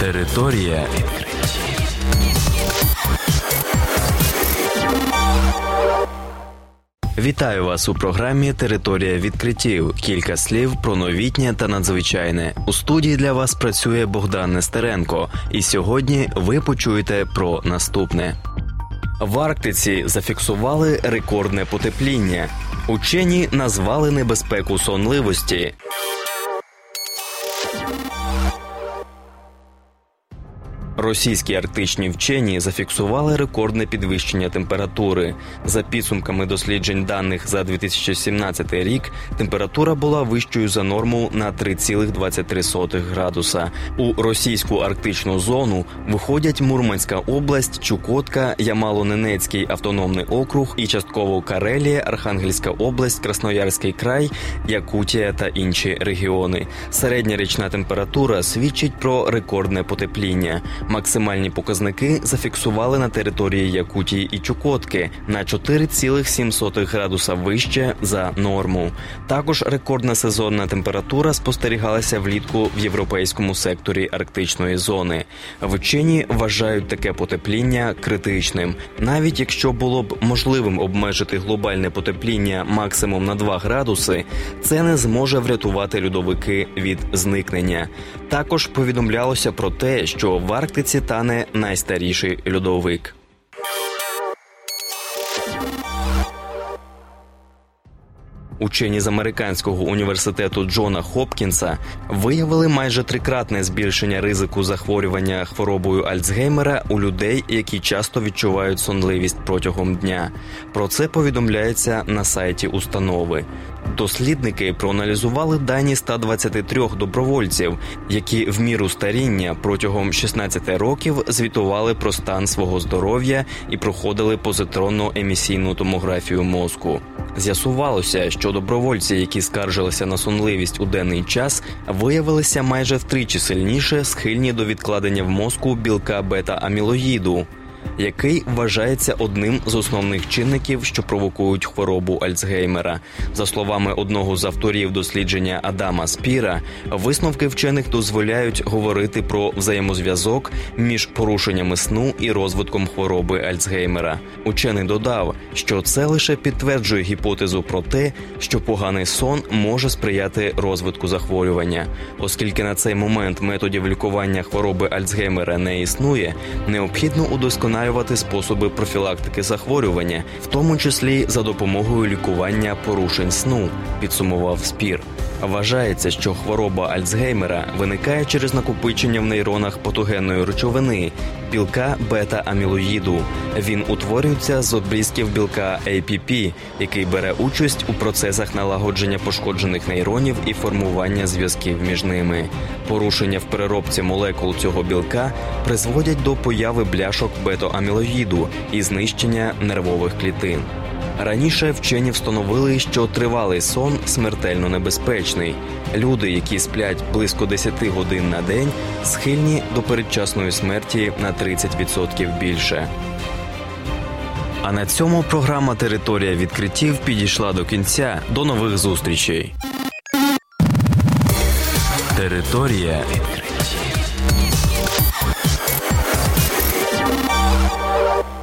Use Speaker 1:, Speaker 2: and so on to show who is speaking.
Speaker 1: Територія відкриттів. Вітаю вас у програмі Територія відкриттів. Кілька слів про новітнє та надзвичайне. У студії для вас працює Богдан Нестеренко, і сьогодні ви почуєте про наступне. В Арктиці зафіксували рекордне потепління. Учені назвали небезпеку сонливості. Російські арктичні вчені зафіксували рекордне підвищення температури. За підсумками досліджень даних за 2017 рік, температура була вищою за норму на 3,23 градуса. У російську арктичну зону виходять Мурманська область, Чукотка, Ямало-Ненецький автономний округ і частково Карелія, Архангельська область, Красноярський край, Якутія та інші регіони. Середня річна температура свідчить про рекордне потепління. Максимальні показники зафіксували на території Якутії і Чукотки на 4,7 градуса вище за норму. Також рекордна сезонна температура спостерігалася влітку в європейському секторі арктичної зони. Вчені вважають таке потепління критичним, навіть якщо було б можливим обмежити глобальне потепління максимум на 2 градуси, це не зможе врятувати льодовики від зникнення. Також повідомлялося про те, що в Арктиці тане найстаріший льодовик. Учені з американського університету Джона Хопкінса виявили майже трикратне збільшення ризику захворювання хворобою Альцгеймера у людей, які часто відчувають сонливість протягом дня. Про це повідомляється на сайті установи. Дослідники проаналізували дані 123 добровольців, які в міру старіння протягом 16 років звітували про стан свого здоров'я і проходили позитронну емісійну томографію мозку. З'ясувалося, що добровольці, які скаржилися на сонливість у денний час, виявилися майже втричі сильніше схильні до відкладення в мозку білка бета-амілоїду який вважається одним з основних чинників, що провокують хворобу Альцгеймера. За словами одного з авторів дослідження Адама Спіра, висновки вчених дозволяють говорити про взаємозв'язок між порушеннями сну і розвитком хвороби Альцгеймера. Учений додав, що це лише підтверджує гіпотезу про те, що поганий сон може сприяти розвитку захворювання, оскільки на цей момент методів лікування хвороби Альцгеймера не існує, необхідно удосконалювати вдосконалювати способи профілактики захворювання, в тому числі за допомогою лікування порушень сну, підсумував спір. Вважається, що хвороба Альцгеймера виникає через накопичення в нейронах патогенної речовини, білка бета-амілоїду. Він утворюється з обрізків білка APP, який бере участь у процесах налагодження пошкоджених нейронів і формування зв'язків між ними. Порушення в переробці молекул цього білка призводять до появи бляшок бета-амілоїду і знищення нервових клітин. Раніше вчені встановили, що тривалий сон смертельно небезпечний. Люди, які сплять близько 10 годин на день, схильні до передчасної смерті на 30% більше. А на цьому програма Територія відкриттів підійшла до кінця. До нових зустрічей. Територія відкриттів. Bye.